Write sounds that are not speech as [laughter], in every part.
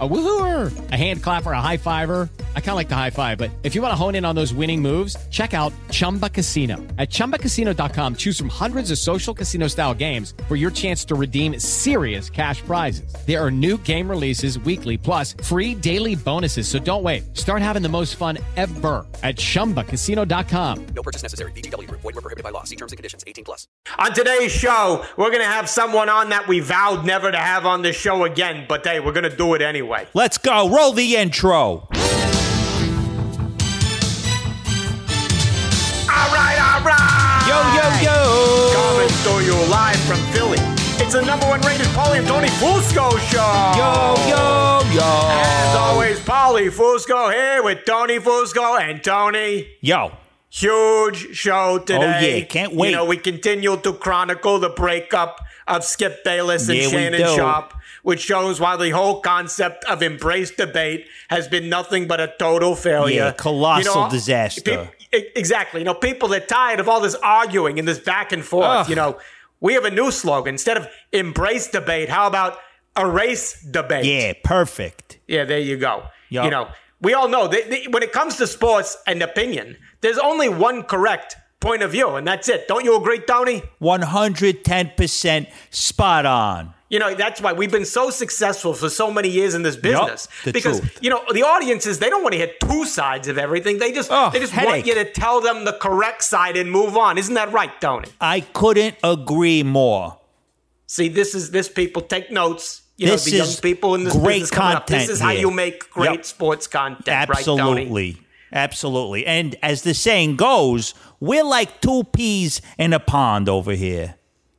A woohooer, a hand clapper, a high fiver. I kind of like the high five, but if you want to hone in on those winning moves, check out Chumba Casino. At chumbacasino.com, choose from hundreds of social casino style games for your chance to redeem serious cash prizes. There are new game releases weekly, plus free daily bonuses. So don't wait. Start having the most fun ever at chumbacasino.com. No purchase necessary. VGW Group. Void were prohibited by law. See terms and conditions. 18 plus. On today's show, we're going to have someone on that we vowed never to have on this show again, but hey, we're going to do it anyway. Let's go. Roll the intro. All right, all right. Yo, yo, yo. Coming to you live from Philly. It's the number one rated Paulie and Tony Fusco show. Yo, yo, yo. As always, Paulie Fusco here with Tony Fusco and Tony. Yo. Huge show today. Oh, yeah, can't wait. You know, we continue to chronicle the breakup of Skip Bayless and Yeah, Shannon do. Sharpe, which shows why the whole concept of embrace debate has been nothing but a total failure. Yeah, colossal You know, disaster. pe- exactly. You know, people are tired of all this arguing and this back and forth. Ugh. You know, we have a new slogan. Instead of embrace debate, how about erase debate? Yeah, perfect. Yeah, there you go. Yup. You know, we all know that when it comes to sports and opinion, there's only one correct point of view, and that's it. Don't you agree, Tony? 110% spot on. You know, that's why we've been so successful for so many years in this business. the because truth. you know the audiences they don't want to hear two sides of everything. They just Oh, they just want you to tell them the correct side and move on. Isn't that right, Tony? I couldn't agree more. See, this is this people take notes. You This know, the young people in this great up. This content is how here. you make great Yep. sports content, right, Tony? Absolutely. Absolutely. And as the saying goes, we're like two peas in a pond over here.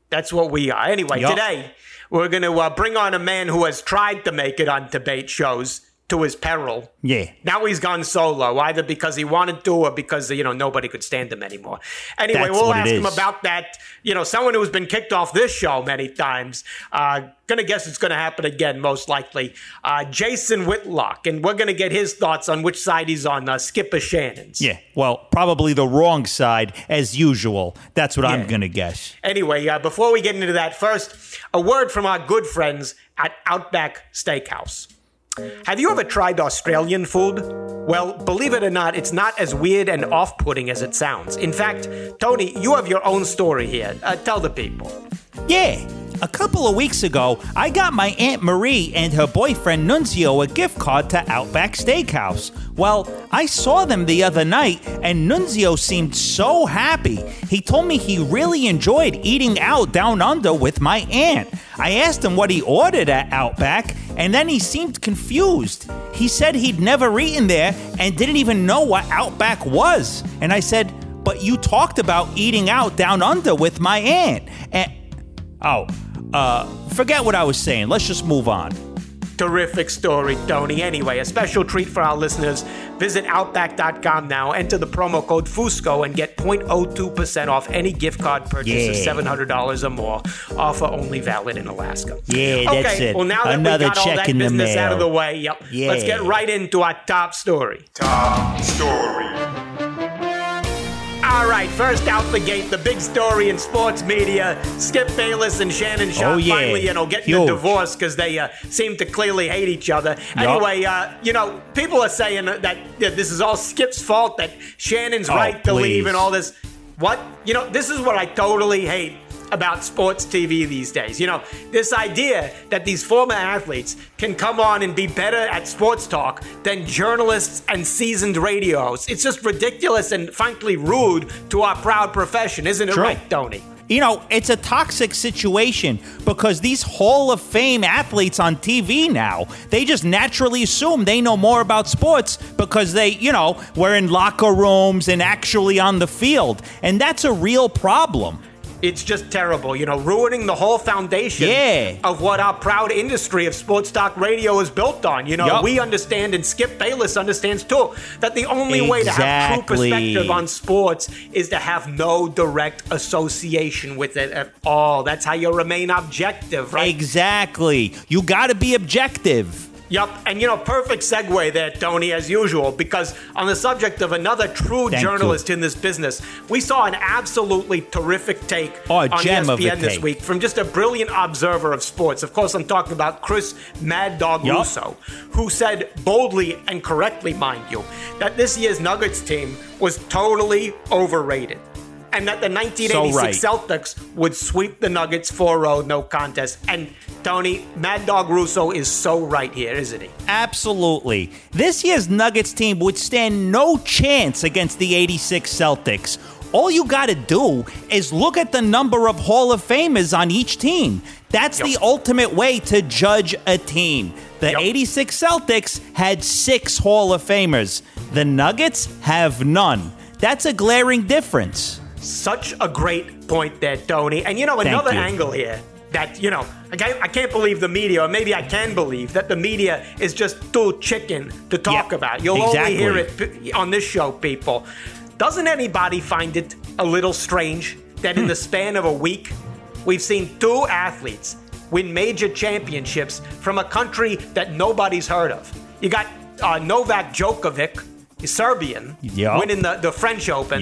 That's what we are. Anyway, Yup. today we're going to uh, bring on a man who has tried to make it on debate shows to his peril. Yeah. Now he's gone solo, either because he wanted to or because you know nobody could stand him anymore. Anyway, That's we'll ask him about that. You know, someone who's been kicked off this show many times. Uh, gonna guess it's gonna happen again, most likely. Uh, Jason Whitlock, and we're gonna get his thoughts on which side he's on. Uh, Skipper Shannon's. Yeah. Well, probably the wrong side, as usual. That's what Yeah. I'm to guess. Anyway, uh, before we get into that, first, a word from our good friends at Outback Steakhouse. Have you ever tried Australian food? Well, believe it or not, it's not as weird and off putting as it sounds. In fact, Tony, you have your own story here. Uh, tell the people. Yeah. A couple of weeks ago, I got my Aunt Marie and her boyfriend Nunzio a gift card to Outback Steakhouse. Well, I saw them the other night, and Nunzio seemed so happy. He told me he really enjoyed eating out down under with my aunt. I asked him what he ordered at Outback, and then he seemed confused. He said he'd never eaten there and didn't even know what Outback was. And I said, But you talked about eating out down under with my aunt. And Oh, uh, forget what I was saying. Let's just move on. Terrific story, Tony. Anyway, a special treat for our listeners. Visit Outback.com now, enter the promo code FUSCO, and get 0.02% off any gift card purchase of $700 or more. Offer only valid in Alaska. Yeah, that's okay, it. Well, now that Another we got all check that in the business out of the way, yep. Yeah. Let's get right into our top story. Top story. All right, first out the gate, the big story in sports media: Skip Bayless and Shannon Sharpe Oh, yeah. finally, you know, getting Huge. a divorce because they uh, seem to clearly hate each other. Anyway, uh, you know, people are saying that yeah, this is all Skip's fault, that Shannon's Oh, right to leave and all this. What? You know, this is what I totally hate about sports TV these days. You know, this idea that these former athletes can come on and be better at sports talk than journalists and seasoned radios. It's just ridiculous and frankly rude to our proud profession, isn't it True. right, Tony? You know, it's a toxic situation because these Hall of Fame athletes on TV now, they just naturally assume they know more about sports because they, you know, were in locker rooms and actually on the field. And that's a real problem. It's just terrible, you know, ruining the whole foundation Yeah. of what our proud industry of sports talk radio is built on. You know, Yup. we understand, and Skip Bayless understands too, that the only way to have true perspective on sports is to have no direct association with it at all. That's how you remain objective, right? Exactly. You got to be objective. Yup, and you know, perfect segue there, Tony, as usual, because on the subject of another true Thank journalist you. in this business, we saw an absolutely terrific take Oh, on ESPN this week from just a brilliant observer of sports. Of course, I'm talking about Chris Mad Dog Yup. Russo, who said boldly and correctly, mind you, that this year's Nuggets team was totally overrated. And that the 1986 right. Celtics would sweep the Nuggets 4 0, no contest. And Tony, Mad Dog Russo is so right here, isn't he? Absolutely. This year's Nuggets team would stand no chance against the 86 Celtics. All you got to do is look at the number of Hall of Famers on each team. That's Yup. the ultimate way to judge a team. The Yup. 86 Celtics had six Hall of Famers, the Nuggets have none. That's a glaring difference. Such a great point there, Tony. And you know, another you. angle here that, you know, I can't, I can't believe the media, or maybe I can believe that the media is just too chicken to talk Yep, about. You'll exactly. only hear it on this show, people. Doesn't anybody find it a little strange that Hmm. in the span of a week, we've seen two athletes win major championships from a country that nobody's heard of? You got uh, Novak Djokovic, Serbian, Yup. winning the, the French Open.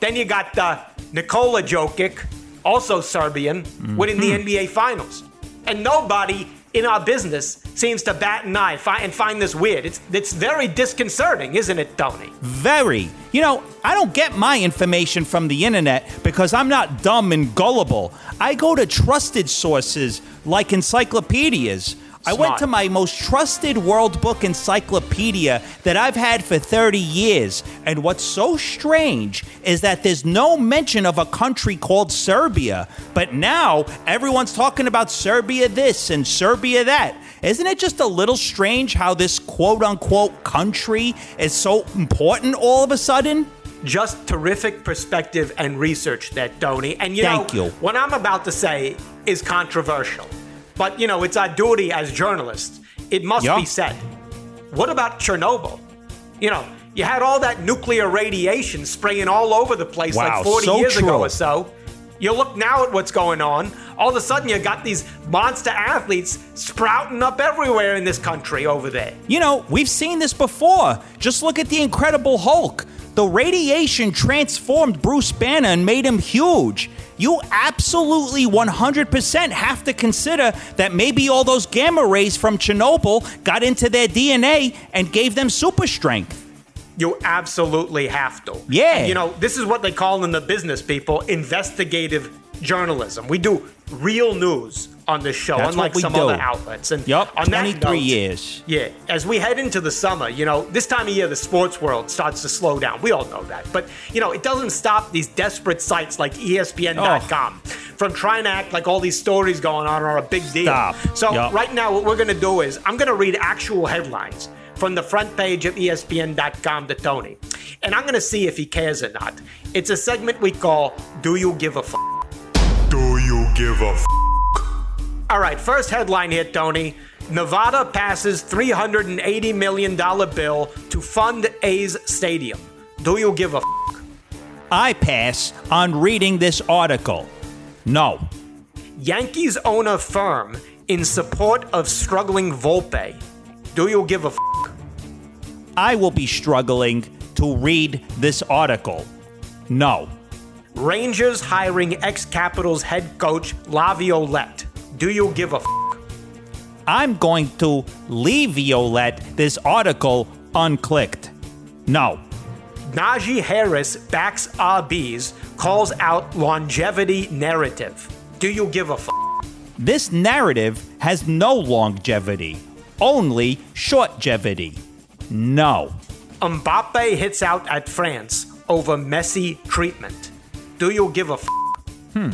Then you got uh, Nikola Jokic, also Serbian, winning the Mm-hmm. NBA Finals. And nobody in our business seems to bat an eye fi- and find this weird. It's, it's very disconcerting, isn't it, Tony? Very. You know, I don't get my information from the internet because I'm not dumb and gullible. I go to trusted sources like encyclopedias. I went to my most trusted World Book encyclopedia that I've had for 30 years. And what's so strange is that there's no mention of a country called Serbia. But now everyone's talking about Serbia this and Serbia that. Isn't it just a little strange how this quote unquote country is so important all of a sudden? Just terrific perspective and research there, Tony. And you Thank know, you. what I'm about to say is controversial. But, you know, it's our duty as journalists. It must Yeah. be said. What about Chernobyl? You know, you had all that nuclear radiation spraying all over the place Wow, like 40 so years ago or so. You look now at what's going on. All of a sudden, you got these monster athletes sprouting up everywhere in this country over there. You know, we've seen this before. Just look at the Incredible Hulk. The radiation transformed Bruce Banner and made him huge. You absolutely 100% have to consider that maybe all those gamma rays from Chernobyl got into their DNA and gave them super strength. You absolutely have to. Yeah. And, you know, this is what they call in the business people investigative journalism. We do real news on this show, That's unlike some do. other outlets. And yep, on that 23 note, years. Yeah, as we head into the summer, you know, this time of year the sports world starts to slow down. We all know that. But, you know, it doesn't stop these desperate sites like ESPN.com oh. from trying to act like all these stories going on are a big deal. Stop. So, Yup. right now, what we're going to do is I'm going to read actual headlines from the front page of ESPN.com to Tony. And I'm going to see if he cares or not. It's a segment we call Do You Give a F? Do you give a f? All right, first headline here, Tony. Nevada passes $380 million bill to fund A's stadium. Do you give a f? I pass on reading this article. No. Yankees owner firm in support of struggling Volpe. Do you give a f? I will be struggling to read this article. No. Rangers hiring ex Capitals head coach Laviolette. Do you give a f? I'm going to leave Violette this article unclicked. No. Najee Harris backs RBs, calls out longevity narrative. Do you give a f? This narrative has no longevity, only shortgevity. No. Mbappe hits out at France over Messi treatment. Do you give a f? Hmm.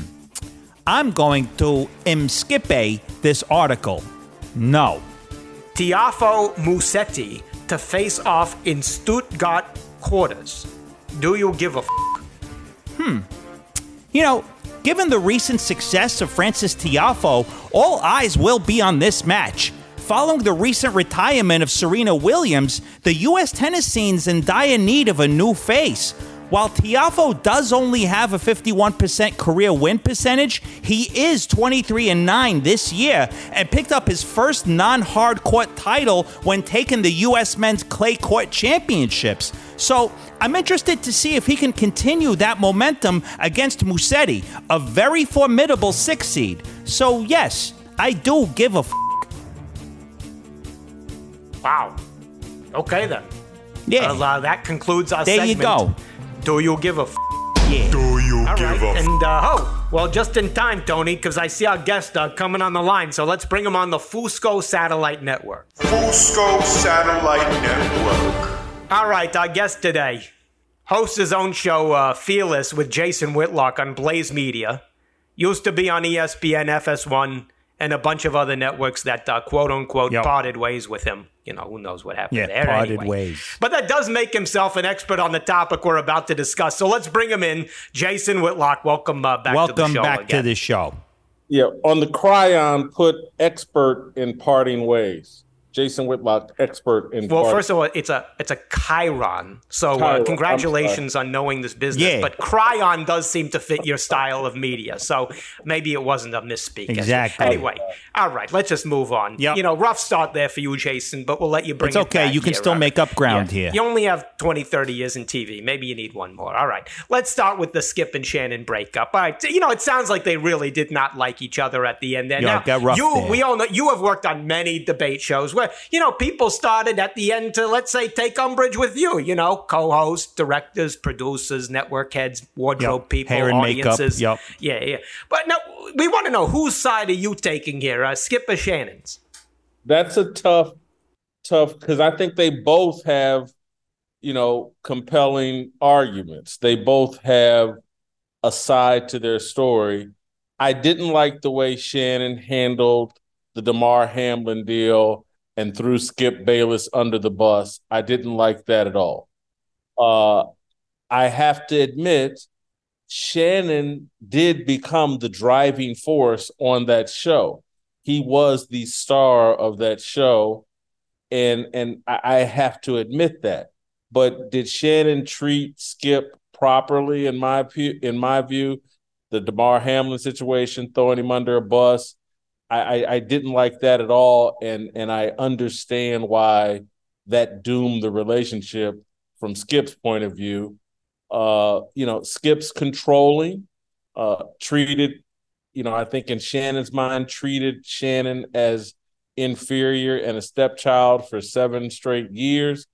I'm going to imskippe this article. No. Tiafoe Musetti to face off in Stuttgart quarters. Do you give a f? Hmm. You know, given the recent success of Frances Tiafoe, all eyes will be on this match. Following the recent retirement of Serena Williams, the U.S. tennis scene's in dire need of a new face. While Tiafoe does only have a 51% career win percentage, he is 23 and 9 this year and picked up his first non-hard court title when taking the US Men's Clay Court Championships. So, I'm interested to see if he can continue that momentum against Musetti, a very formidable 6 seed. So, yes, I do give a f- Wow. Okay then. Yeah. Uh, that concludes our There you go. Do you give a f- yeah. Do you All give right. a f- And uh, oh, well, just in time, Tony, because I see our guest uh, coming on the line. So let's bring him on the Fusco Satellite Network. Fusco Satellite Network? All right, our guest today hosts his own show, uh, Fearless, with Jason Whitlock on Blaze Media. Used to be on ESPN, FS1, and a bunch of other networks that uh, quote unquote Yep. parted ways with him. You know, who knows what happened Yeah, there. parted anyway. ways. But that does make himself an expert on the topic we're about to discuss. So let's bring him in. Jason Whitlock, welcome uh, back to the Welcome show back again. to the show. Yeah, on the Cryon, put expert in parting ways. Jason Whitlock, expert in. Well, parting- first of all, it's a it's a Chiron. So Chiron, uh, congratulations on knowing this business. Yeah. But Cryon does seem to fit your style of media. So maybe it wasn't a misspeak. Exactly. Anyway, all right, let's just move on. Yep. You know, rough start there for you, Jason, but we'll let you bring it It's it okay. back You can here. still All make up ground here. You only have 20, 30 years in TV. Maybe you need one more. All right. Let's start with the Skip and Shannon breakup. All right. You know, it sounds like they really did not like each other at the end there. Yeah, now, got rough you, there. we all know you have worked on many debate shows where, you know, people started at the end to, let's say, take umbrage with you, you know, co-hosts, directors, producers, network heads, wardrobe Yep. people, Hair and makeup, audiences. yep. Yeah, yeah. But now we want to know whose side are you taking here, uh, Skip or Shannon's? that's a tough, tough because I think they both have, you know, compelling arguments. They both have a side to their story. I didn't like the way Shannon handled the Damar Hamlin deal and threw Skip Bayless under the bus. I didn't like that at all. Uh, I have to admit, Shannon did become the driving force on that show. He was the star of that show, and and I, have to admit that. But did Shannon treat Skip properly in my in my view? The Damar Hamlin situation, throwing him under a bus, I, I, didn't like that at all, and and I understand why that doomed the relationship from Skip's point of view. Uh, you know, Skip's controlling, uh, treated, you know, I think in Shannon's mind, treated Shannon as inferior and a stepchild for seven straight years,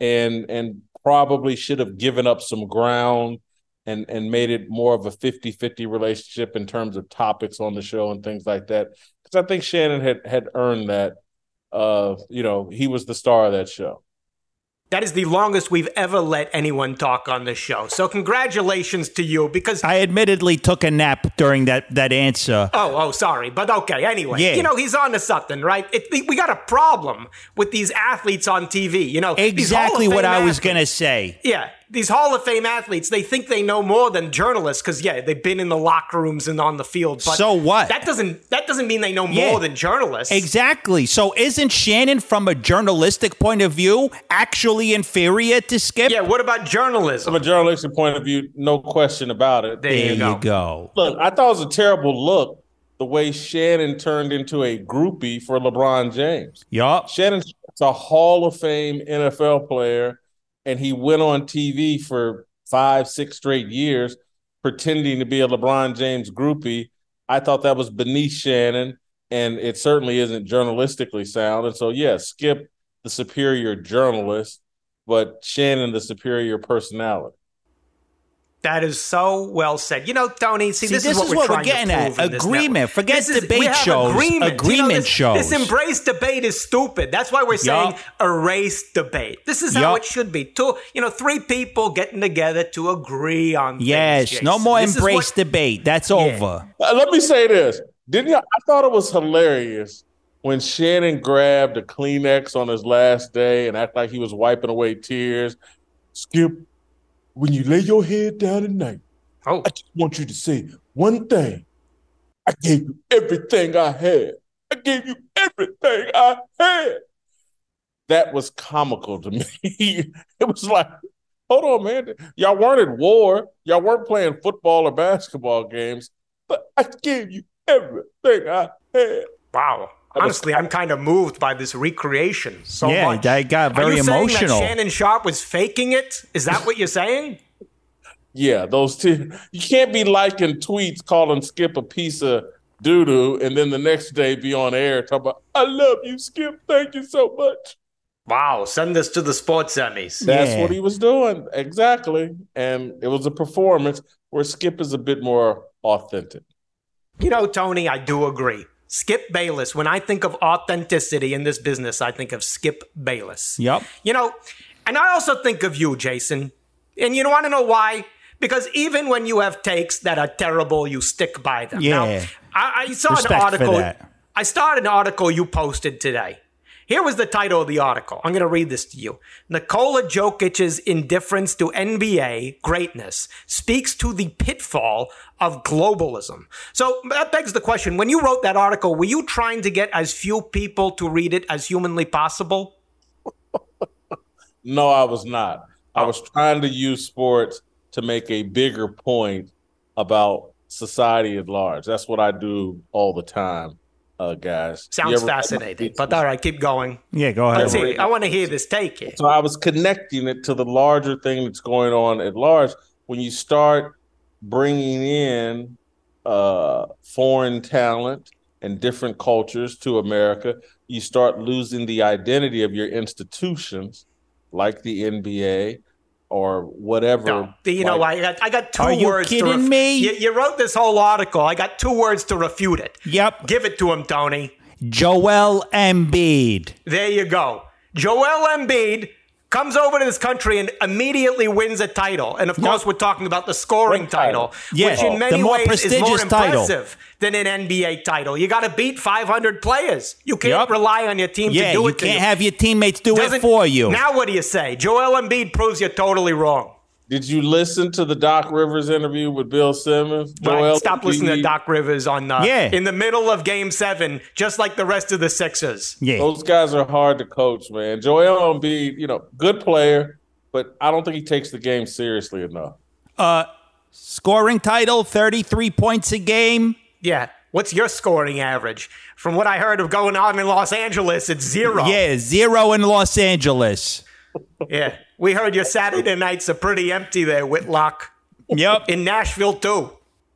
and and probably should have given up some ground and and made it more of a 50-50 relationship in terms of topics on the show and things like that. Because I think Shannon had had earned that. Uh, you know, he was the star of that show. That is the longest we've ever let anyone talk on this show. So congratulations to you because I admittedly took a nap during that that answer. Oh, oh, sorry, but okay. Anyway, Yeah. you know he's on to something, right? It, we got a problem with these athletes on TV. You know, these Hall of Exactly what Fame I was gonna say. Yeah, these Hall of Fame athletes, they think they know more than journalists because yeah, they've been in the locker rooms and on the field. But So what? That doesn't that doesn't mean they know Yeah. more than journalists. Exactly. So isn't Shannon, from a journalistic point of view, actually inferior to Skip? Yeah. What about journalism? From a journalistic point of view, no question about it. There There you go. you go. Look, I thought it was a terrible look the way Shannon turned into a groupie for LeBron James. Yup. Shannon's a Hall of Fame NFL player, and he went on TV for five, six straight years pretending to be a LeBron James groupie. I thought that was beneath Shannon, and it certainly isn't journalistically sound. And so, yeah, Skip, the superior journalist, but Shannon, the superior personality. That is so well said. You know, Tony. See, See, this, this is what is we're what we're getting to at. in Agreement. network. Forget This is- debate we have shows. Agreement. Agreement this, shows. This embrace debate is stupid. That's why we're saying Yup. erase debate. This is how it should be. Two, you know, three people getting together to agree on. things, Yes. No more This embrace what- debate. That's over. Uh, let me say this. Didn't you? I thought it was hilarious when Shannon grabbed a Kleenex on his last day and acted like he was wiping away tears. Skip, when you lay your head down at night, Oh, I just want you to say one thing. I gave you everything I had. I gave you everything I had. That was comical to me. [laughs] it was like, hold on, man. Y'all weren't at war. Y'all weren't playing football or basketball games. But I gave you everything I had. Wow. Honestly, I'm kind of moved by this recreation so Yeah, much. that got very Are you saying emotional. that Shannon Sharpe was faking it? Is that what you're saying? Yeah, those two. You can't be liking tweets calling Skip a piece of doo doo, and then the next day be on air talking about "I love you, Skip. Thank you so much." Wow, send this to the sports Emmys. That's Yeah. what he was doing exactly, and it was a performance where Skip is a bit more authentic. You know, Tony, I do agree. Skip Bayless. When I think of authenticity in this business, I think of Skip Bayless. Yep. You know, and I also think of you, Jason. And you don't want to know why? Because even when you have takes that are terrible, you stick by them. Now, Yeah. I, I saw Respect an article. I saw an article you posted today. Here was the title of the article. I'm going to read this to you. Nikola Jokic's indifference to NBA greatness speaks to the pitfall of globalism. So that begs the question when you wrote that article, were you trying to get as few people to read it as humanly possible? No, I was not. I was trying to use sports to make a bigger point about society at large. That's what I do all the time, uh, guys. Sounds ever- fascinating. But all right, keep going. Yeah, go ahead. Let's see. I want to hear this take here. So I was connecting it to the larger thing that's going on at large. When you start bringing in uh, foreign talent and different cultures to America, you start losing the identity of your institutions, like the NBA or whatever. No, you know, like- I got I got two Are you words. to kidding me? You, you wrote this whole article. I got two words to refute it. Yep. Give it to him, Tony. Joel Embiid. There you go. Joel Embiid comes over to this country and immediately wins a title. And of course, we're talking about the scoring title? Yeah, which in many ways is more title. impressive than an NBA title. You got to beat 500 players. You can't Yep. rely on your team Yeah, to do it. You can't have your teammates do it Doesn't- for you. Now, what do you say? Joel Embiid proves you're totally wrong. Did you listen to the Doc Rivers interview with Bill Simmons? Right, stop listening to Doc Rivers on uh, Yeah. in the middle of Game Seven, just like the rest of the Sixers. yeah. Those guys are hard to coach, man. Joel Embiid, you know, good player, but I don't think he takes the game seriously enough. Uh, Scoring title, 33 points a game. Yeah. What's your scoring average? From what I heard of going on in Los Angeles, it's zero. Yeah, zero in Los Angeles. Yeah. We heard your Saturday nights are pretty empty there, Whitlock. Yep. In Nashville too.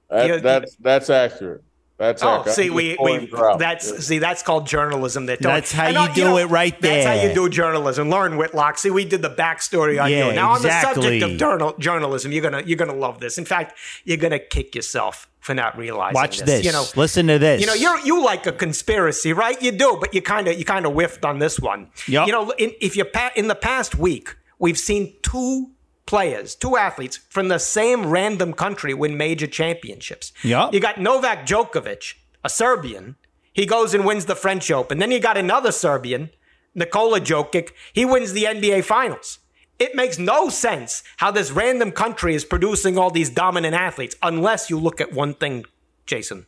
That, that's that's accurate. That's Oh, accurate. see, we, we pointing it out. that's see, that's called journalism. There, Tony. That's how And, uh, you do it right there. That's how you do journalism. Learn Whitlock. See, we did the backstory on Yeah, you. Now on the subject of journal, journalism, you're gonna you're gonna love this. In fact, you're gonna kick yourself for not realizing Watch this. You know, Listen to this. You know, you you like a conspiracy, right? You do, but you kind of you kind of whiffed on this one. Yep. You know, in, if you pa- in the past week, we've seen two players, two athletes from the same random country win major championships. Yep. You got Novak Djokovic, a Serbian. He goes and wins the French Open. Then you got another Serbian, Nikola Jokic. He wins the NBA Finals. It makes no sense how this random country is producing all these dominant athletes unless you look at one thing, Jason.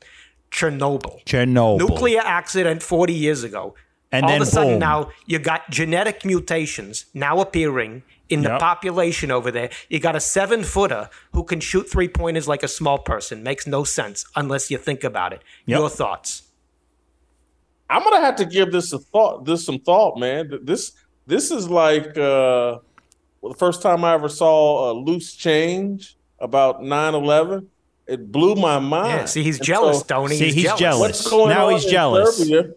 Chernobyl. Chernobyl. Nuclear accident 40 years ago. And all of a sudden boom. now you got genetic mutations now appearing in the Yep. population over there. You got a seven footer who can shoot three pointers like a small person. Makes no sense unless you think about it. Yep. Your thoughts? I'm gonna have to give this a thought. This some thought, man. This this is like uh, well, the first time I ever saw a loose change about 9/11. It blew my mind. Yeah, see, he's And jealous, so Tony. See, he's jealous. What's going Now on he's in jealous. Serbia,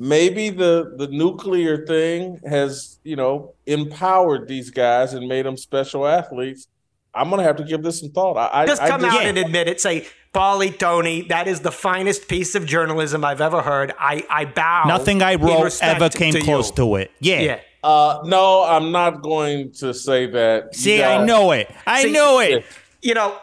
maybe the the nuclear thing has you know empowered these guys and made them special athletes. I'm gonna have to give this some thought. I, I Just I come just- out and admit it. Say, Paulie, Tony, that is the finest piece of journalism I've ever heard. I, I bow. Nothing I wrote ever came to close you. to it. Yeah. Yeah. Uh, no, I'm not going to say that. You See, I know it. I See- know it. You know,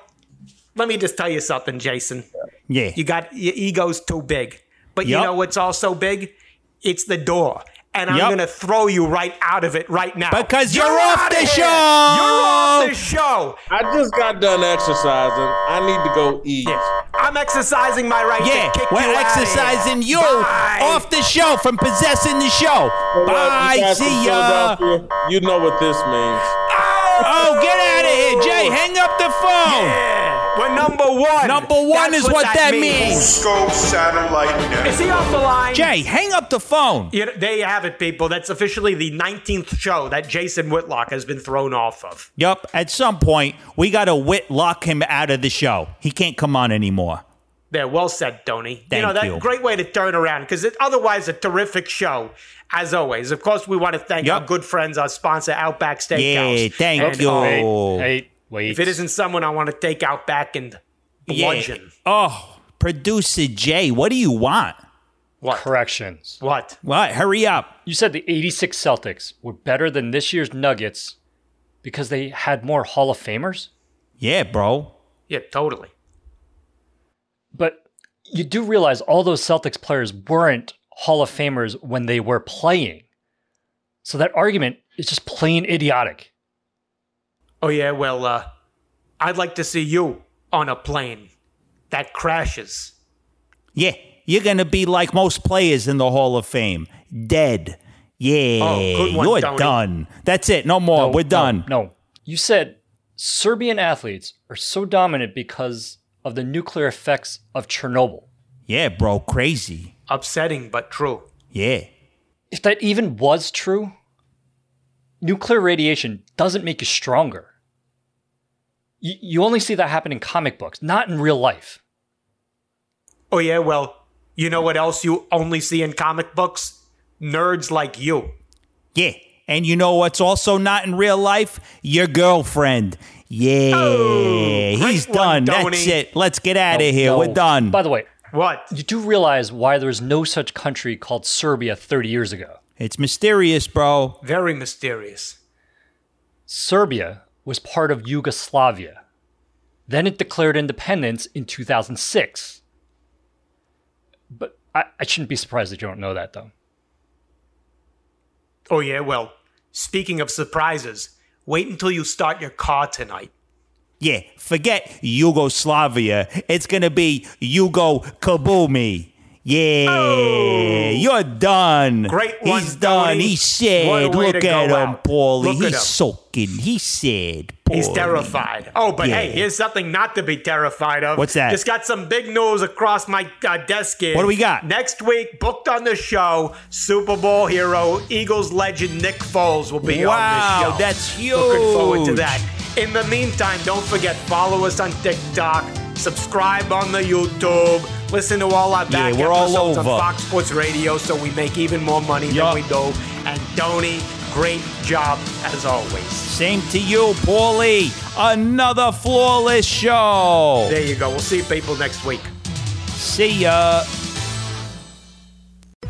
let me just tell you something, Jason. Yeah. You got your ego's too big. But you know what's also big? It's the door. And I'm Yup. going to throw you right out of it right now. Because you're off the here. show. You're off the show. I just got done exercising. I need to go eat. Yeah. I'm exercising my right Yeah, to kick we're you outta here. exercising you Bye. off the show from possessing the show. Well, Bye. guys See ya. You know what this means. Oh! Oh, get out of here, Jay. Hang up the phone. Yeah, we're number one. Number one That's is what that means. Fusco Satellite Network. Is he off the line? Jay, hang up the phone. You know, there you have it, people. That's officially the 19th show that Jason Whitlock has been thrown off of. Yup, at some point, we got to whitlock him out of the show. He can't come on anymore. There, well said, Tony. Thank you know, that you. great way to turn around because it otherwise a terrific show. As always, of course, we want to thank Yep. our good friends, our sponsor, Outback Steakhouse. Yeah, thank And, you. uh, Oh. Wait, wait. if it isn't someone I want to take out back and bludgeon, Oh, producer Jay, what do you want? what? corrections. What? What? Hurry up. You said the 86 Celtics were better than this year's Nuggets because they had more Hall of Famers? Yeah, bro. Yeah, totally. But you do realize all those Celtics players weren't Hall of Famers when they were playing. So that argument is just plain idiotic. Oh yeah, well, uh, I'd like to see you on a plane that crashes. Yeah, you're going to be like most players in the Hall of Fame dead. Yeah, Oh, good one, you're Tony. done. That's it. No more. No, We're no, done. No, You said Serbian athletes are so dominant because of the nuclear effects of Chernobyl. Yeah, bro. Crazy. Upsetting, but true. Yeah. If that even was true, nuclear radiation doesn't make you stronger. You, you only see that happen in comic books, not in real life. Oh yeah, well, you know what else you only see in comic books? Nerds like you. Yeah. And you know what's also not in real life? Your girlfriend. Yeah. Oh, great He's one, done. That's Tony. it. Let's get out No, of here. no. We're done. By the way, What? you do realize why there was no such country called Serbia 30 years ago. It's mysterious, bro. Very mysterious. Serbia was part of Yugoslavia. Then it declared independence in 2006. But I, I shouldn't be surprised that you don't know that, though. Oh yeah, well, speaking of surprises, wait until you start your car tonight. Yeah. Forget Yugoslavia. It's going to be Yugo Kabumi. Yeah. You're done. Oh. Great one, He's done. Tony. He's sad. What a way Look at him, out. Paulie. Look He's soaking. He's sad. He's terrified. Oh, but hey, here's something not to be terrified of. What's that? Just got some big news across my uh, desk here. What do we got? Next week, booked on the show, Super Bowl hero, Eagles legend Nick Foles will be Wow, on the show. that's huge. Looking forward to that. In the meantime, don't forget, follow us on TikTok, subscribe on the YouTube, listen to all our back Yeah, episodes on. Fox Sports Radio so we make even more money Yup. than we do. And Tony, great job as always. Same to you, Paulie. Another flawless show. There you go. We'll see people next week. See ya.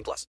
18 plus.